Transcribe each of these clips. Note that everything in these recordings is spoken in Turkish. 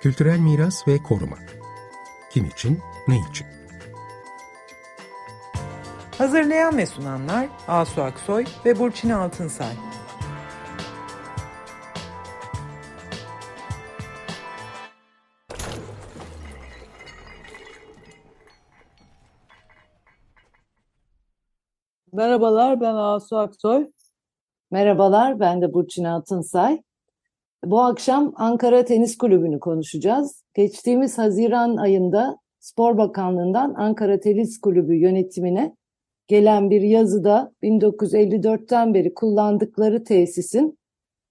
Kültürel miras ve koruma. Kim için, ne için? Hazırlayan ve sunanlar Asu Aksoy ve Burçin Altınsay. Merhabalar, ben Asu Aksoy. Merhabalar, ben de Burçin Altınsay. Bu akşam Ankara Tenis Kulübü'nü konuşacağız. Geçtiğimiz Haziran ayında Spor Bakanlığı'ndan Ankara Tenis Kulübü yönetimine gelen bir yazıda 1954'ten beri kullandıkları tesisin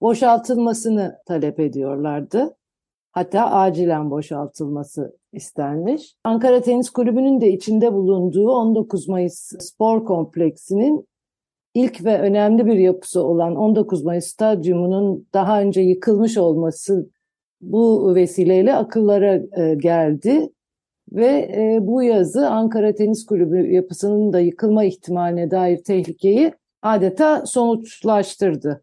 boşaltılmasını talep ediyorlardı. Hatta acilen boşaltılması istenmiş. Ankara Tenis Kulübü'nün de içinde bulunduğu 19 Mayıs Spor Kompleksi'nin ilk ve önemli bir yapısı olan 19 Mayıs Stadyumu'nun daha önce yıkılmış olması bu vesileyle akıllara e, geldi. Ve e, bu yazı Ankara Tenis Kulübü yapısının da yıkılma ihtimaline dair tehlikeyi adeta sonuçlaştırdı.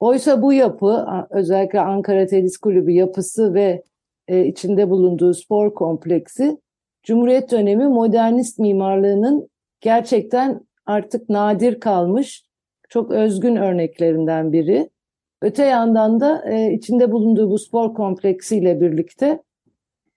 Oysa bu yapı özellikle Ankara Tenis Kulübü yapısı ve e, içinde bulunduğu spor kompleksi Cumhuriyet dönemi modernist mimarlığının gerçekten artık nadir kalmış çok özgün örneklerinden biri. Öte yandan da e, içinde bulunduğu bu spor kompleksiyle birlikte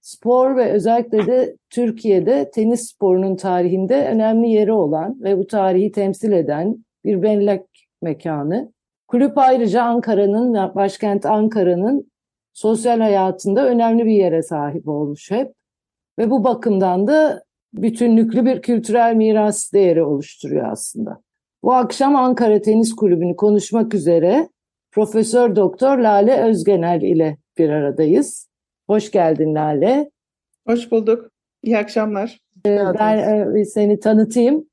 spor ve özellikle de Türkiye'de tenis sporunun tarihinde önemli yeri olan ve bu tarihi temsil eden bir bellek mekanı. Kulüp ayrıca Ankara'nın, başkent Ankara'nın sosyal hayatında önemli bir yere sahip olmuş hep. Ve bu bakımdan da bütünlüklü bir kültürel miras değeri oluşturuyor aslında. Bu akşam Ankara Tenis Kulübü'nü konuşmak üzere Profesör Doktor Lale Özgenel ile bir aradayız. Hoş geldin Lale. Hoş bulduk. İyi akşamlar. Ee, ben e, seni tanıtayım.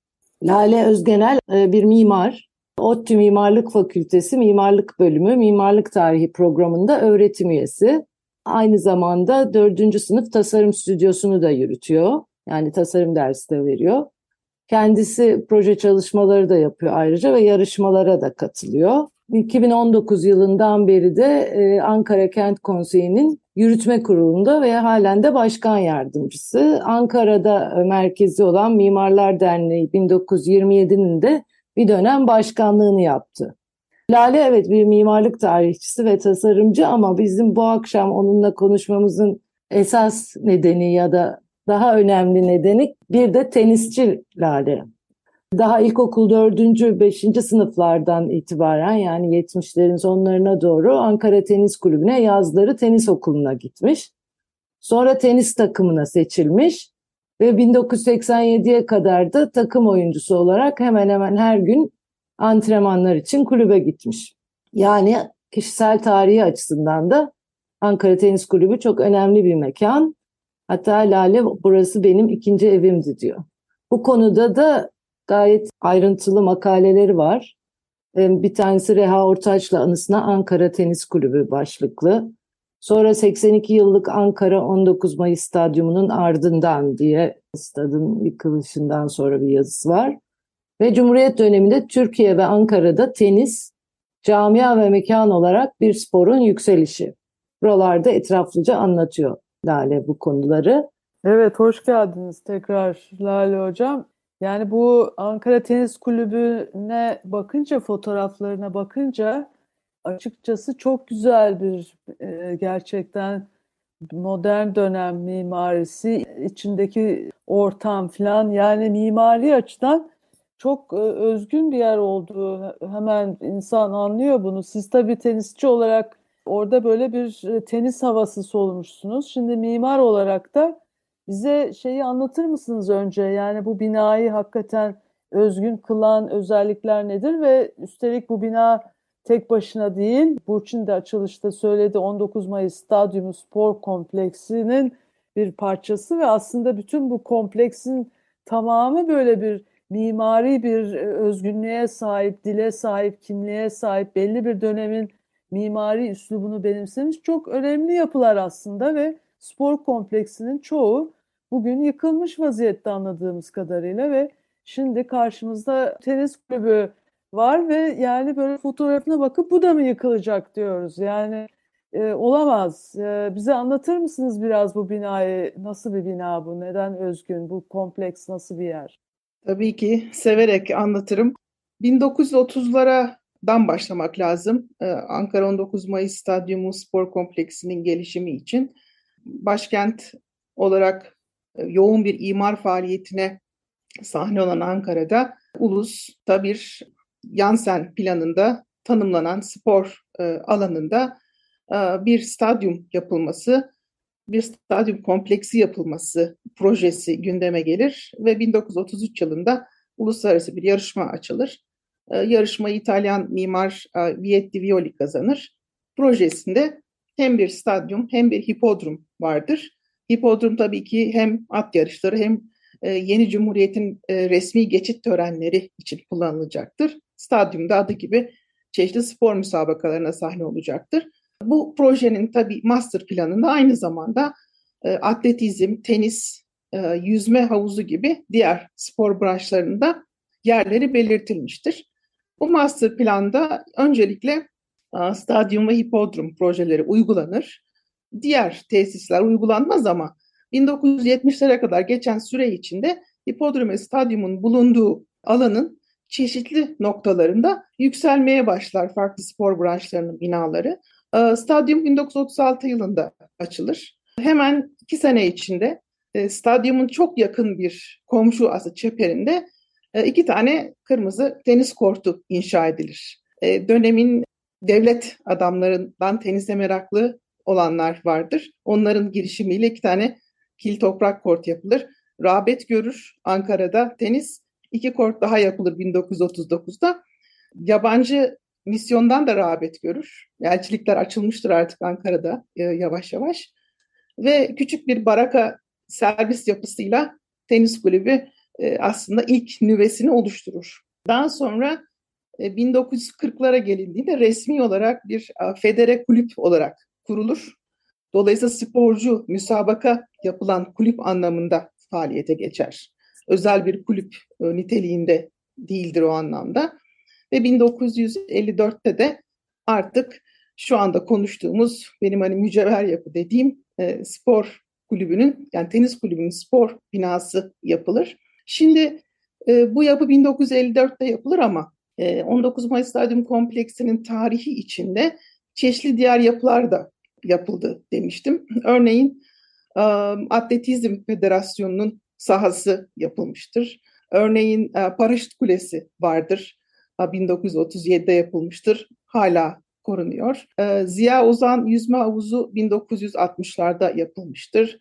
Lale Özgenel e, bir mimar. ODTÜ Mimarlık Fakültesi Mimarlık Bölümü Mimarlık Tarihi programında öğretim üyesi. Aynı zamanda dördüncü sınıf tasarım stüdyosunu da yürütüyor. Yani tasarım dersi de veriyor. Kendisi proje çalışmaları da yapıyor ayrıca ve yarışmalara da katılıyor. 2019 yılından beri de e, Ankara Kent Konseyi'nin yürütme kurulunda ve halen de başkan yardımcısı. Ankara'da merkezi olan Mimarlar Derneği 1927'nin de bir dönem başkanlığını yaptı. Lale evet bir mimarlık tarihçisi ve tasarımcı ama bizim bu akşam onunla konuşmamızın esas nedeni ya da daha önemli nedeni bir de tenisçi Lale. Daha ilkokul 4. 5. sınıflardan itibaren yani 70'lerin sonlarına doğru Ankara Tenis Kulübü'ne yazları tenis okuluna gitmiş. Sonra tenis takımına seçilmiş ve 1987'ye kadar da takım oyuncusu olarak hemen hemen her gün antrenmanlar için kulübe gitmiş. Yani kişisel tarihi açısından da Ankara Tenis Kulübü çok önemli bir mekan. Hatta Lale burası benim ikinci evimdi diyor. Bu konuda da gayet ayrıntılı makaleleri var. Bir tanesi Reha Ortaç'la anısına Ankara Tenis Kulübü başlıklı. Sonra 82 yıllık Ankara 19 Mayıs Stadyumu'nun ardından diye stadın yıkılışından sonra bir yazısı var. Ve Cumhuriyet döneminde Türkiye ve Ankara'da tenis, camia ve mekan olarak bir sporun yükselişi. Buralarda etraflıca anlatıyor Lale bu konuları. Evet, hoş geldiniz tekrar Lale Hocam. Yani bu Ankara Tenis Kulübü'ne bakınca, fotoğraflarına bakınca açıkçası çok güzel bir e, gerçekten modern dönem mimarisi, içindeki ortam falan yani mimari açıdan çok e, özgün bir yer olduğu hemen insan anlıyor bunu. Siz tabii tenisçi olarak orada böyle bir e, tenis havası solmuşsunuz. Şimdi mimar olarak da bize şeyi anlatır mısınız önce? Yani bu binayı hakikaten özgün kılan özellikler nedir ve üstelik bu bina tek başına değil, Burçin de açılışta söyledi 19 Mayıs Stadyumu Spor Kompleksi'nin bir parçası ve aslında bütün bu kompleksin tamamı böyle bir mimari bir e, özgünlüğe sahip, dile sahip, kimliğe sahip, belli bir dönemin mimari üslubunu benimsemiş çok önemli yapılar aslında ve spor kompleksinin çoğu bugün yıkılmış vaziyette anladığımız kadarıyla ve şimdi karşımızda tenis kulübü var ve yani böyle fotoğrafına bakıp bu da mı yıkılacak diyoruz. Yani e, olamaz. E, bize anlatır mısınız biraz bu binayı? Nasıl bir bina bu? Neden özgün? Bu kompleks nasıl bir yer? Tabii ki severek anlatırım. 1930'lardan başlamak lazım. Ee, Ankara 19 Mayıs Stadyumu Spor Kompleksinin gelişimi için başkent olarak e, yoğun bir imar faaliyetine sahne olan Ankara'da Ulus'ta bir Yansen planında tanımlanan spor e, alanında e, bir stadyum yapılması, bir stadyum kompleksi yapılması projesi gündeme gelir ve 1933 yılında uluslararası bir yarışma açılır. E, yarışmayı İtalyan mimar e, Vietti Violi kazanır. Projesinde hem bir stadyum hem bir hipodrom vardır. Hipodrom tabii ki hem at yarışları hem e, yeni Cumhuriyet'in e, resmi geçit törenleri için kullanılacaktır. Stadyumda adı gibi çeşitli spor müsabakalarına sahne olacaktır. Bu projenin tabii master planında aynı zamanda atletizm, tenis, yüzme havuzu gibi diğer spor branşlarında yerleri belirtilmiştir. Bu master planda öncelikle e, stadyum ve hipodrom projeleri uygulanır. Diğer tesisler uygulanmaz ama 1970'lere kadar geçen süre içinde hipodrom ve stadyumun bulunduğu alanın çeşitli noktalarında yükselmeye başlar farklı spor branşlarının binaları. Ee, stadyum 1936 yılında açılır. Hemen iki sene içinde e, stadyumun çok yakın bir komşu ası çeperinde e, iki tane kırmızı tenis kortu inşa edilir. E, dönemin devlet adamlarından tenise meraklı olanlar vardır. Onların girişimiyle iki tane kil toprak kort yapılır. Rağbet görür Ankara'da tenis. iki kort daha yapılır 1939'da. Yabancı misyondan da rağbet görür. Elçilikler açılmıştır artık Ankara'da e, yavaş yavaş. Ve küçük bir baraka servis yapısıyla tenis kulübü e, aslında ilk nüvesini oluşturur. Daha sonra e, 1940'lara gelindiğinde resmi olarak bir a, federe kulüp olarak kurulur. Dolayısıyla sporcu müsabaka yapılan kulüp anlamında faaliyete geçer. Özel bir kulüp e, niteliğinde değildir o anlamda. Ve 1954'te de artık şu anda konuştuğumuz benim hani mücevher yapı dediğim e, spor kulübünün yani tenis kulübünün spor binası yapılır. Şimdi e, bu yapı 1954'te yapılır ama e, 19 Mayıs Stadyum Kompleksinin tarihi içinde çeşitli diğer yapılar da yapıldı demiştim. Örneğin e, Atletizm Federasyonu'nun sahası yapılmıştır. Örneğin e, Paraşüt Kulesi vardır. 1937'de yapılmıştır. Hala korunuyor. E, Ziya Ozan Yüzme Havuzu 1960'larda yapılmıştır.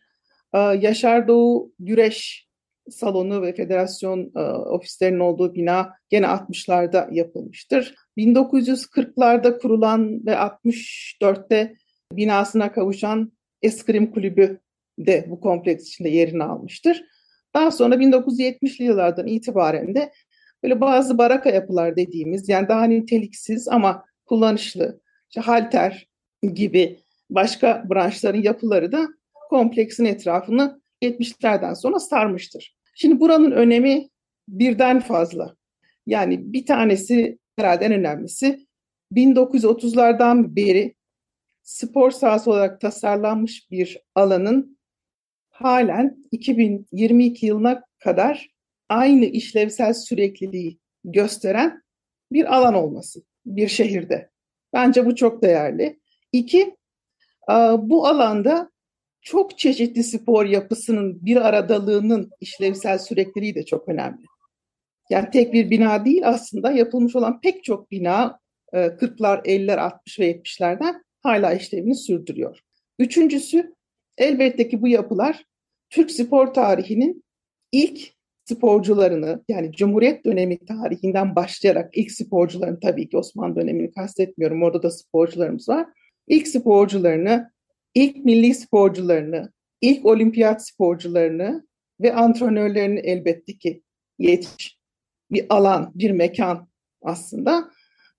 E, Yaşar Doğu Güreş salonu ve federasyon e, ofislerinin olduğu bina gene 60'larda yapılmıştır. 1940'larda kurulan ve 64'te binasına kavuşan Eskrim Kulübü de bu kompleks içinde yerini almıştır. Daha sonra 1970'li yıllardan itibaren de böyle bazı baraka yapılar dediğimiz yani daha niteliksiz ama kullanışlı, işte halter gibi başka branşların yapıları da kompleksin etrafını 70'lerden sonra sarmıştır. Şimdi buranın önemi birden fazla. Yani bir tanesi herhalde en önemlisi 1930'lardan beri spor sahası olarak tasarlanmış bir alanın halen 2022 yılına kadar aynı işlevsel sürekliliği gösteren bir alan olması bir şehirde. Bence bu çok değerli. İki, bu alanda çok çeşitli spor yapısının bir aradalığının işlevsel sürekliliği de çok önemli. Yani tek bir bina değil aslında yapılmış olan pek çok bina 40'lar, 50'ler, 60 ve 70'lerden hala işlevini sürdürüyor. Üçüncüsü elbette ki bu yapılar Türk spor tarihinin ilk sporcularını yani Cumhuriyet dönemi tarihinden başlayarak ilk sporcuların tabii ki Osmanlı dönemini kastetmiyorum orada da sporcularımız var. İlk sporcularını, ilk milli sporcularını, ilk olimpiyat sporcularını ve antrenörlerini elbette ki yetiş bir alan, bir mekan aslında.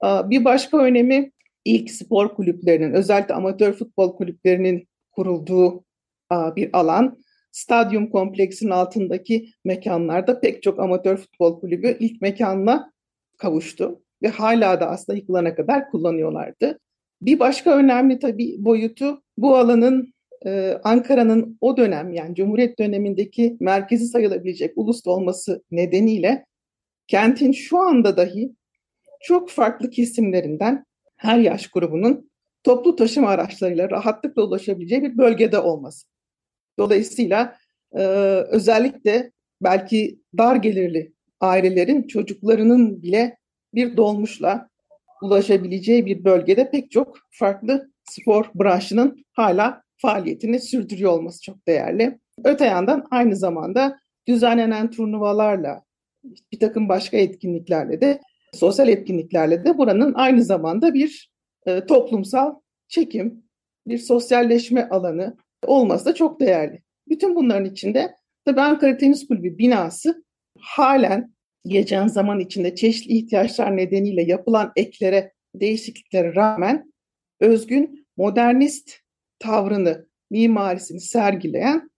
Bir başka önemi ilk spor kulüplerinin, özellikle amatör futbol kulüplerinin kurulduğu bir alan. Stadyum kompleksinin altındaki mekanlarda pek çok amatör futbol kulübü ilk mekanla kavuştu ve hala da aslında yıkılana kadar kullanıyorlardı. Bir başka önemli tabii boyutu bu alanın e, Ankara'nın o dönem yani Cumhuriyet dönemindeki merkezi sayılabilecek ulus olması nedeniyle kentin şu anda dahi çok farklı kesimlerinden her yaş grubunun toplu taşıma araçlarıyla rahatlıkla ulaşabileceği bir bölgede olması. Dolayısıyla e, özellikle belki dar gelirli ailelerin çocuklarının bile bir dolmuşla ulaşabileceği bir bölgede pek çok farklı spor branşının hala faaliyetini sürdürüyor olması çok değerli. Öte yandan aynı zamanda düzenlenen turnuvalarla, bir takım başka etkinliklerle de, sosyal etkinliklerle de buranın aynı zamanda bir e, toplumsal çekim, bir sosyalleşme alanı olması da çok değerli. Bütün bunların içinde tabii Ankara Tenis Kulübü binası halen geçen zaman içinde çeşitli ihtiyaçlar nedeniyle yapılan eklere, değişikliklere rağmen özgün modernist tavrını, mimarisini sergileyen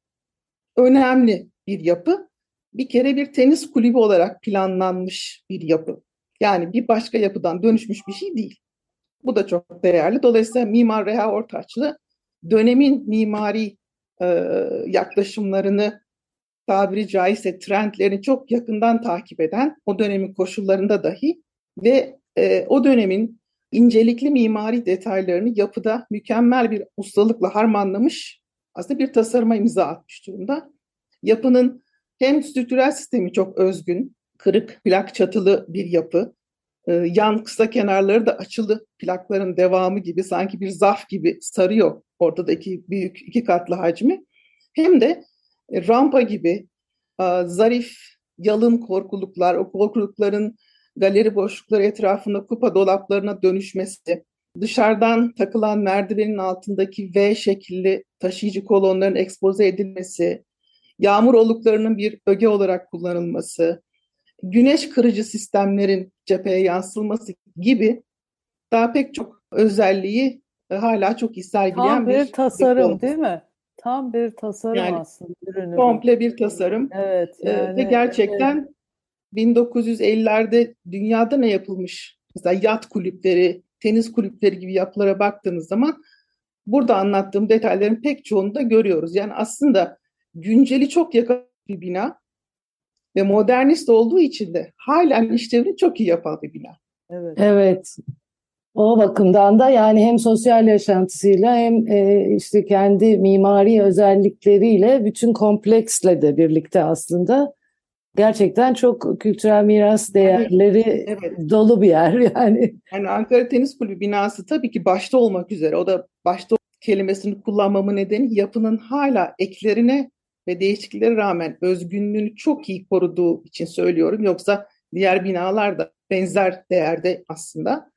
önemli bir yapı. Bir kere bir tenis kulübü olarak planlanmış bir yapı. Yani bir başka yapıdan dönüşmüş bir şey değil. Bu da çok değerli. Dolayısıyla Mimar Reha Ortaçlı dönemin mimari e, yaklaşımlarını tabiri caizse trendlerini çok yakından takip eden o dönemin koşullarında dahi ve e, o dönemin incelikli mimari detaylarını yapıda mükemmel bir ustalıkla harmanlamış aslında bir tasarıma imza atmış durumda. Yapının hem strüktürel sistemi çok özgün, kırık plak çatılı bir yapı, e, yan kısa kenarları da açılı plakların devamı gibi sanki bir zaf gibi sarıyor ortadaki büyük iki katlı hacmi. Hem de rampa gibi zarif, yalın korkuluklar, o korkulukların galeri boşlukları etrafında kupa dolaplarına dönüşmesi, dışarıdan takılan merdivenin altındaki V şekilli taşıyıcı kolonların ekspoze edilmesi, yağmur oluklarının bir öge olarak kullanılması, güneş kırıcı sistemlerin cepheye yansıtılması gibi daha pek çok özelliği e, hala çok iyi sergileyen Tam bir, bir tasarım değil mi? Tam bir tasarım yani, aslında. Ürünü. Komple bir tasarım. Evet. Ee, Yani, Ve gerçekten 1950'lerde dünyada ne yapılmış? Mesela yat kulüpleri, tenis kulüpleri gibi yapılara baktığınız zaman burada anlattığım detayların pek çoğunu da görüyoruz. Yani aslında günceli çok yakın bir bina ve modernist olduğu için de halen işlevini çok iyi yapan bir bina. Evet. Evet. O bakımdan da yani hem sosyal yaşantısıyla hem e, işte kendi mimari özellikleriyle bütün kompleksle de birlikte aslında gerçekten çok kültürel miras değerleri Evet. dolu bir yer yani. Yani Ankara Tenis Kulübü binası tabii ki başta olmak üzere o da başta kelimesini kullanmamın nedeni yapının hala eklerine ve değişikliklere rağmen özgünlüğünü çok iyi koruduğu için söylüyorum. Yoksa diğer binalar da benzer değerde aslında.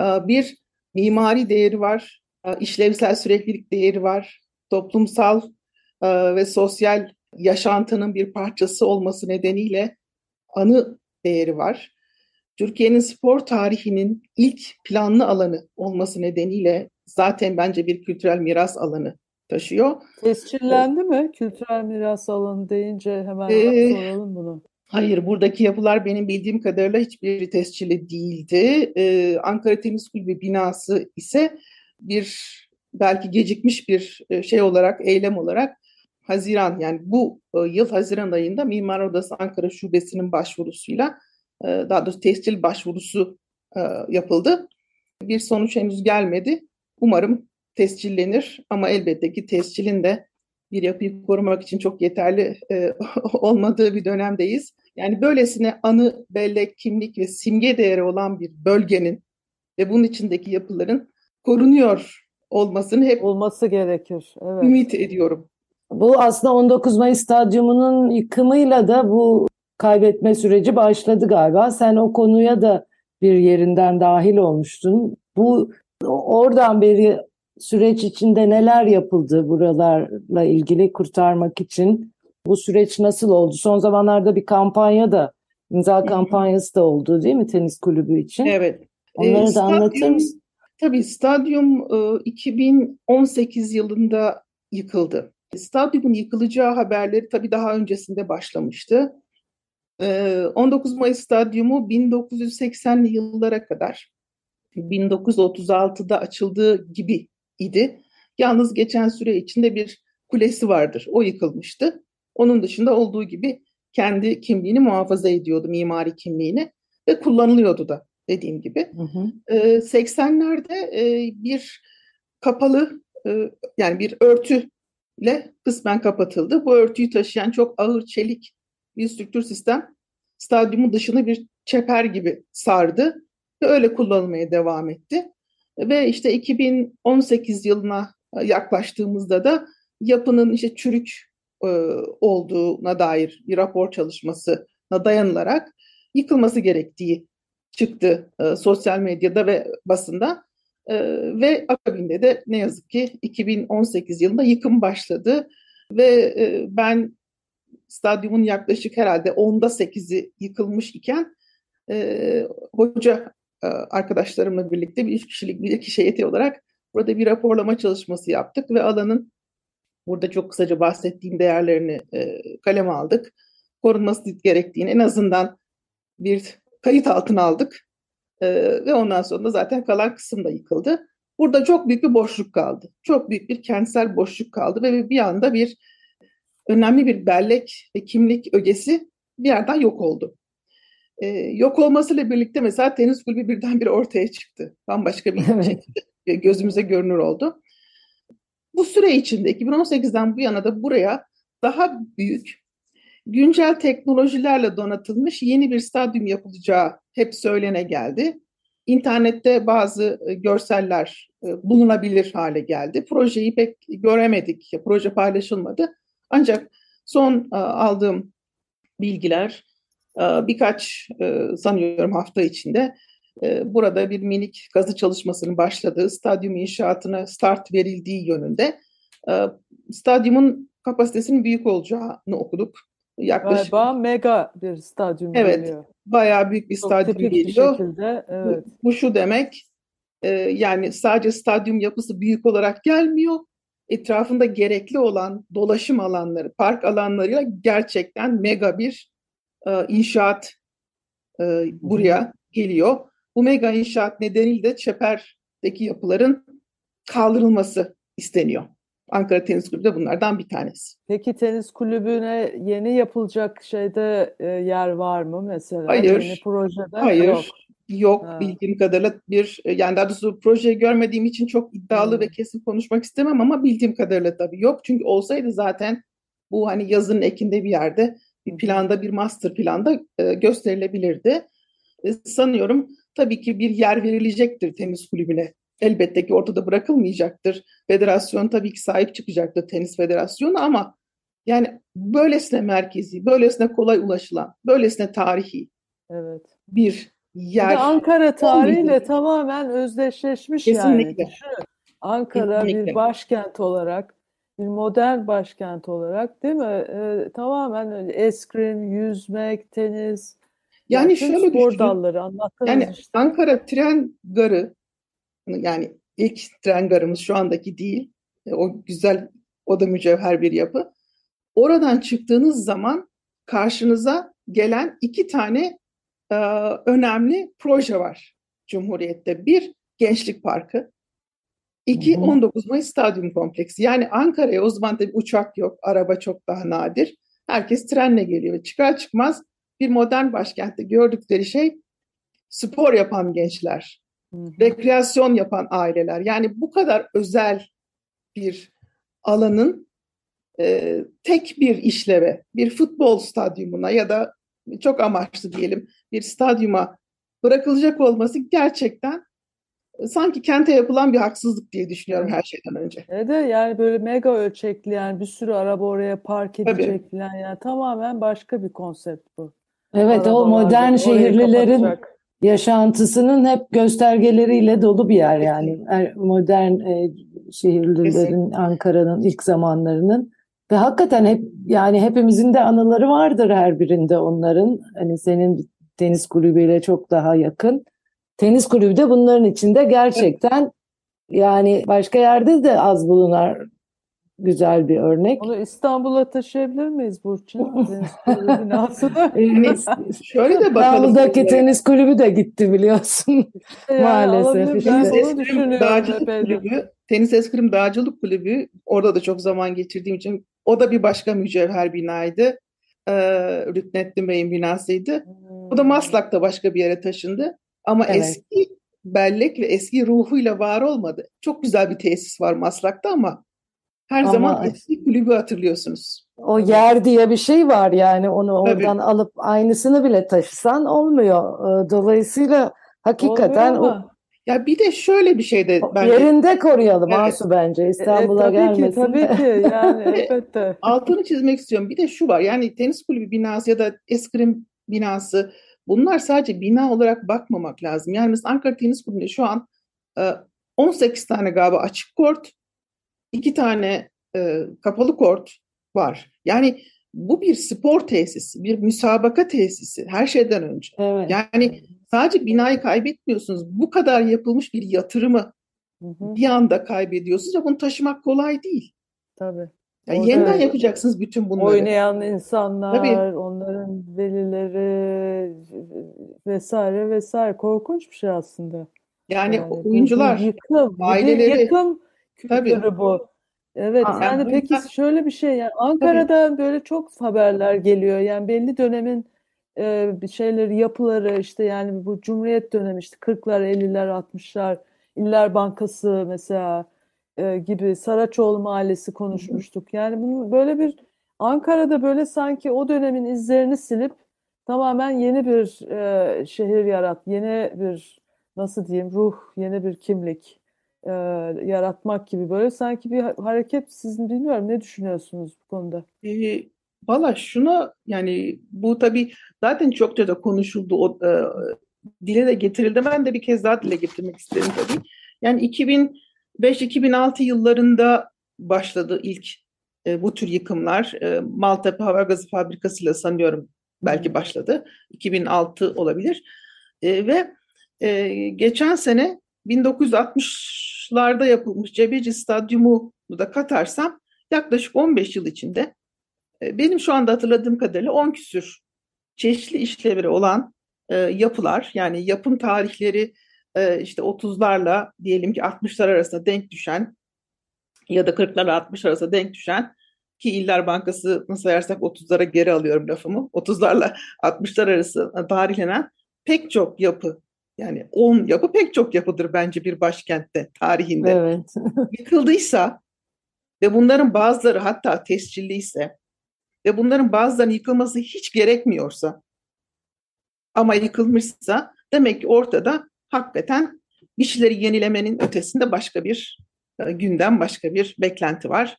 Ee, bir mimari değeri var, ee, işlevsel süreklilik değeri var, toplumsal e, ve sosyal yaşantının bir parçası olması nedeniyle anı değeri var. Türkiye'nin spor tarihinin ilk planlı alanı olması nedeniyle zaten bence bir kültürel miras alanı taşıyor. Tescillendi mi? Kültürel miras alanı deyince hemen Ee, soralım bunu. Hayır, buradaki yapılar benim bildiğim kadarıyla hiçbir tescilli değildi. Ee, Ankara Tenis Kulübü binası ise bir belki gecikmiş bir e, şey olarak, eylem olarak Haziran yani bu e, yıl Haziran ayında Mimar Odası Ankara Şubesi'nin başvurusuyla e, daha doğrusu tescil başvurusu yapıldı. Bir sonuç henüz gelmedi. Umarım tescillenir ama elbette ki tescilin de bir yapıyı korumak için çok yeterli e, olmadığı bir dönemdeyiz. Yani böylesine anı, bellek, kimlik ve simge değeri olan bir bölgenin ve bunun içindeki yapıların korunuyor olmasını hep Olması gerekir. Evet. ümit ediyorum. Bu aslında 19 Mayıs Stadyumu'nun yıkımıyla da bu kaybetme süreci başladı galiba. Sen o konuya da bir yerinden dahil olmuştun. Bu oradan beri süreç içinde neler yapıldı buralarla ilgili kurtarmak için? Bu süreç nasıl oldu? Son zamanlarda bir kampanya da, imza kampanyası da oldu değil mi tenis kulübü için? Evet. Onları Ee, da anlatır stadyum- mısın? Tabii stadyum e, 2018 yılında yıkıldı. Stadyumun yıkılacağı haberleri tabii daha öncesinde başlamıştı. Ee, 19 Mayıs Stadyumu 1980'li yıllara kadar 1936'da açıldığı gibi idi. Yalnız geçen süre içinde bir kulesi vardır. O yıkılmıştı. Onun dışında olduğu gibi kendi kimliğini muhafaza ediyordu, mimari kimliğini ve kullanılıyordu da dediğim gibi. Hı hı. Ee, 80'lerde e, bir kapalı e, yani bir örtüyle kısmen kapatıldı. Bu örtüyü taşıyan çok ağır çelik bir strüktür sistem stadyumun dışını bir çeper gibi sardı ve öyle kullanılmaya devam etti. Ve işte 2018 yılına yaklaştığımızda da yapının işte çürük e, olduğuna dair bir rapor çalışmasına dayanılarak yıkılması gerektiği çıktı e, sosyal medyada ve basında. E, ve akabinde de ne yazık ki 2018 yılında yıkım başladı ve ben stadyumun yaklaşık herhalde onda sekizi yıkılmış iken e, hoca arkadaşlarımla birlikte bir üç kişilik bir kişi heyeti olarak burada bir raporlama çalışması yaptık ve alanın burada çok kısaca bahsettiğim değerlerini e, kaleme aldık. Korunması gerektiğini en azından bir kayıt altına aldık e, ve ondan sonra da zaten kalan kısım da yıkıldı. Burada çok büyük bir boşluk kaldı. Çok büyük bir kentsel boşluk kaldı ve bir anda bir önemli bir bellek ve kimlik ögesi bir yerden yok oldu. Ee, yok olmasıyla birlikte mesela tenis kulübü birdenbire ortaya çıktı. Bambaşka bir evet. şekilde gözümüze görünür oldu. Bu süre içinde 2018'den bu yana da buraya daha büyük güncel teknolojilerle donatılmış yeni bir stadyum yapılacağı hep söylene geldi. İnternette bazı e, görseller e, bulunabilir hale geldi. Projeyi pek göremedik, proje paylaşılmadı. Ancak son e, aldığım bilgiler birkaç sanıyorum hafta içinde burada bir minik kazı çalışmasının başladığı, stadyum inşaatına start verildiği yönünde. Stadyumun kapasitesinin büyük olacağını okuduk. Yaklaşık Galiba mega bir stadyum evet, geliyor. Bayağı büyük bir Çok stadyum geliyor. Bir şekilde, evet. bu, bu şu demek e, yani sadece stadyum yapısı büyük olarak gelmiyor. Etrafında gerekli olan dolaşım alanları, park alanlarıyla gerçekten mega bir e, inşaat e, buraya geliyor. Bu mega inşaat nedeniyle de çeperdeki yapıların kaldırılması isteniyor. Ankara Tenis Kulübü de bunlardan bir tanesi. Peki tenis kulübüne yeni yapılacak şeyde e, yer var mı mesela? Hayır. Yeni projede Hayır. Yok. Yok ha. bildiğim kadarıyla bir e, yani daha doğrusu projeyi görmediğim için çok iddialı hmm. ve kesin konuşmak istemem ama bildiğim kadarıyla tabii yok. Çünkü olsaydı zaten bu hani yazın ekinde bir yerde planda bir master planda e, gösterilebilirdi. E, sanıyorum tabii ki bir yer verilecektir tenis kulübüne elbette ki ortada bırakılmayacaktır. Federasyon tabii ki sahip çıkacaktır tenis federasyonu ama yani böylesine merkezi, böylesine kolay ulaşılan, böylesine tarihi evet. bir yer. Bir Ankara tarihiyle tamamen özdeşleşmiş Kesinlikle. yani. Düşün. Ankara Kesinlikle. bir başkent olarak, bir modern başkent olarak değil mi? Ee, tamamen eskrim, yüzmek, tenis, yani, yani şöyle spor dalları anlattınız yani işte. Ankara tren garı yani ilk tren garımız şu andaki değil. E, o güzel, o da mücevher bir yapı. Oradan çıktığınız zaman karşınıza gelen iki tane e, önemli proje var Cumhuriyet'te. Bir, Gençlik Parkı. İki, 19 Mayıs Stadyum Kompleksi. Yani Ankara'ya o zaman tabii uçak yok, araba çok daha nadir. Herkes trenle geliyor. Çıkar çıkmaz bir modern başkentte gördükleri şey spor yapan gençler, rekreasyon yapan aileler. Yani bu kadar özel bir alanın e, tek bir işleve, bir futbol stadyumuna ya da çok amaçlı diyelim bir stadyuma bırakılacak olması gerçekten sanki kente yapılan bir haksızlık diye düşünüyorum her şeyden önce. Evet yani böyle mega ölçekli yani bir sürü araba oraya park edecek falan yani tamamen başka bir konsept bu. Evet Arabalar o modern şehirlilerin yaşantısının hep göstergeleriyle dolu bir yer yani. Er, modern e, şehirlilerin, Ankara'nın ilk zamanlarının. Ve hakikaten hep yani hepimizin de anıları vardır her birinde onların. Hani senin tenis kulübüyle çok daha yakın. Tenis kulübü de bunların içinde gerçekten yani başka yerde de az bulunar güzel bir örnek. Onu İstanbul'a taşıyabilir miyiz Burçin? Yani Şöyle de bakalım. İstanbul'daki tenis kulübü de gitti biliyorsun. Yani Maalesef işte. Ben Tenis onu düşünüyorum Dağcılık. Kulübü, Tenis Eskrim Dağcılık Kulübü, orada da çok zaman geçirdiğim için o da bir başka mücevher binaydı. Ee, Rüknettin Bey'in binasıydı. O da Maslak'ta başka bir yere taşındı. Ama Evet. eski bellek ve eski ruhuyla var olmadı. Çok güzel bir tesis var Maslak'ta ama her Ama- zaman eski kulübü hatırlıyorsunuz. O yer diye bir şey var yani onu Tabii. oradan alıp aynısını bile taşısan olmuyor. Ee, Dolayısıyla hakikaten o. Ya bir de şöyle bir şey de bence yerinde koruyalım Evet. Asu bence E, İstanbul'a tabii gelmesin. ki, tabii ki yani elbette. altını çizmek istiyorum. Bir de şu var yani tenis kulübü binası ya da eskrim binası bunlar sadece bina olarak bakmamak lazım. Yani mesela Ankara Tenis Kulübü'nde şu an e, 18 tane galiba açık kort, 2 tane e, kapalı kort var. Yani bu bir spor tesisi, bir müsabaka tesisi her şeyden önce. Evet. Yani sadece binayı kaybetmiyorsunuz. Bu kadar yapılmış bir yatırımı Hı hı, bir anda kaybediyorsunuz ve bunu taşımak kolay değil. tabii. Yani Orada yeniden yapacaksınız bütün bunları. Oynayan insanlar, Tabii. onların velileri vesaire vesaire korkunç bir şey aslında. Yani Yani oyuncular, yıkım, aileleri- yıkım Tabii. kültürü bu. Evet Aa, yani peki yüzden- şöyle bir şey yani Ankara'da böyle çok haberler geliyor yani belli dönemin e, şeyleri yapıları işte yani bu Cumhuriyet dönemi işte 40'lar 50'ler 60'lar İller Bankası mesela e, gibi Saraçoğlu Mahallesi konuşmuştuk yani bunun böyle bir Ankara'da böyle sanki o dönemin izlerini silip tamamen yeni bir e, şehir yarat yeni bir nasıl diyeyim ruh yeni bir kimlik e, yaratmak gibi böyle sanki bir ha- hareket sizin bilmiyorum ne düşünüyorsunuz bu konuda? e, valla şuna yani bu tabii zaten çokça da konuşuldu, o, e, dile de getirildi. Ben de bir kez daha dile getirmek isterim tabii. Yani 2005-2006 yıllarında başladı ilk e, bu tür yıkımlar. E, Maltepe Hava Gazı Fabrikası'yla sanıyorum belki başladı. 2006 olabilir. E, ve e, geçen sene 1960'larda yapılmış Cebeci Stadyumu da katarsam yaklaşık 15 yıl içinde e, benim şu anda hatırladığım kadarıyla 10 küsür çeşitli işlevleri olan e, yapılar yani yapım tarihleri e, işte 30'larla diyelim ki 60'lar arasında denk düşen ya da 40'larla 60 arasında denk düşen ki İller Bankası nasıl sayarsak 30'lara geri alıyorum lafımı 30'larla 60'lar arası tarihlenen pek çok yapı yani 10 yapı pek çok yapıdır bence bir başkentte tarihinde Evet. yıkıldıysa ve bunların bazıları hatta tescilliyse ve bunların bazılarının yıkılması hiç gerekmiyorsa ama yıkılmışsa demek ki ortada hakikaten bir şeyleri yenilemenin ötesinde başka bir e, gündem, başka bir beklenti var.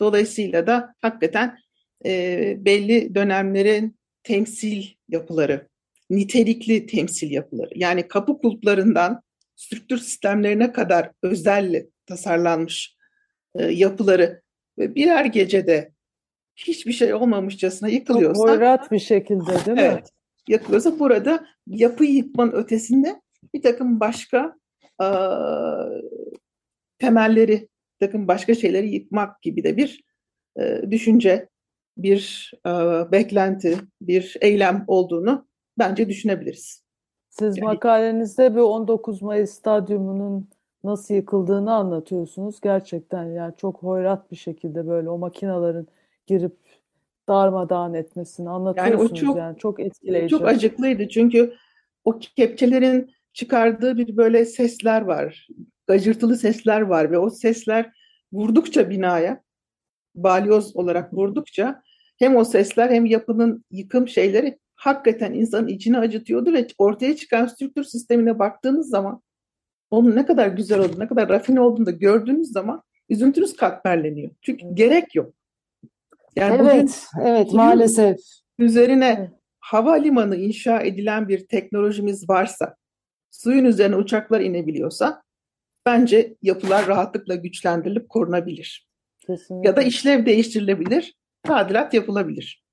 Dolayısıyla da hakikaten e, belli dönemlerin temsil yapıları, nitelikli temsil yapıları, yani kapı kulplarından strüktür sistemlerine kadar özelle tasarlanmış e, yapıları ve birer gecede hiçbir şey olmamışçasına yıkılıyorsa hoyrat bir şekilde değil mi? Evet. Yapılıyorsa burada yapıyı yıkmanın ötesinde bir takım başka e, temelleri, bir takım başka şeyleri yıkmak gibi de bir e, düşünce, bir e, beklenti, bir eylem olduğunu bence düşünebiliriz. Siz Yani- makalenizde bir 19 Mayıs stadyumunun nasıl yıkıldığını anlatıyorsunuz. Gerçekten yani çok hoyrat bir şekilde böyle o makinaların girip darmadağın etmesini anlatıyorsunuz çok- yani çok etkileyici. Çok acıklıydı çünkü o kepçelerin çıkardığı bir böyle sesler var. Gacırtılı sesler var ve o sesler vurdukça binaya, balyoz olarak vurdukça hem o sesler hem yapının yıkım şeyleri hakikaten insanın içini acıtıyordu ve ortaya çıkan strüktür sistemine baktığınız zaman onun ne kadar güzel olduğunu, ne kadar rafine olduğunu da gördüğünüz zaman üzüntünüz katmerleniyor. Çünkü gerek yok. Yani bugün Evet, evet bugün- maalesef. üzerine Evet. havalimanı inşa edilen bir teknolojimiz varsa, suyun üzerine uçaklar inebiliyorsa, bence yapılar rahatlıkla güçlendirilip korunabilir. Kesinlikle. Ya da işlev değiştirilebilir, tadilat yapılabilir.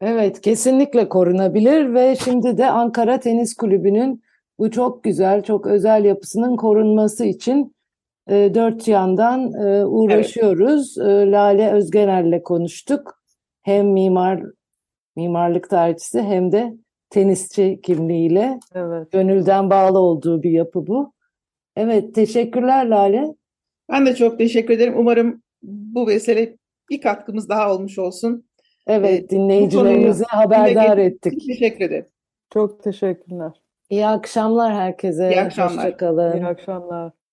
Evet, kesinlikle korunabilir ve şimdi de Ankara Tenis Kulübü'nün bu çok güzel, çok özel yapısının korunması için e, dört yandan e, uğraşıyoruz. E, Lale Özgener'le konuştuk. Hem mimar, mimarlık tarihçisi hem de tenisçi kimliğiyle Evet. gönülden bağlı olduğu bir yapı bu. Evet, teşekkürler Lale. Ben de çok teşekkür ederim. Umarım bu vesile bir katkımız daha olmuş olsun. Evet, Evet, dinleyicilerimizi haberdar ettik. Teşekkür ederim. Çok teşekkürler. İyi akşamlar herkese. İyi akşamlar. Hoşça kalın. İyi akşamlar.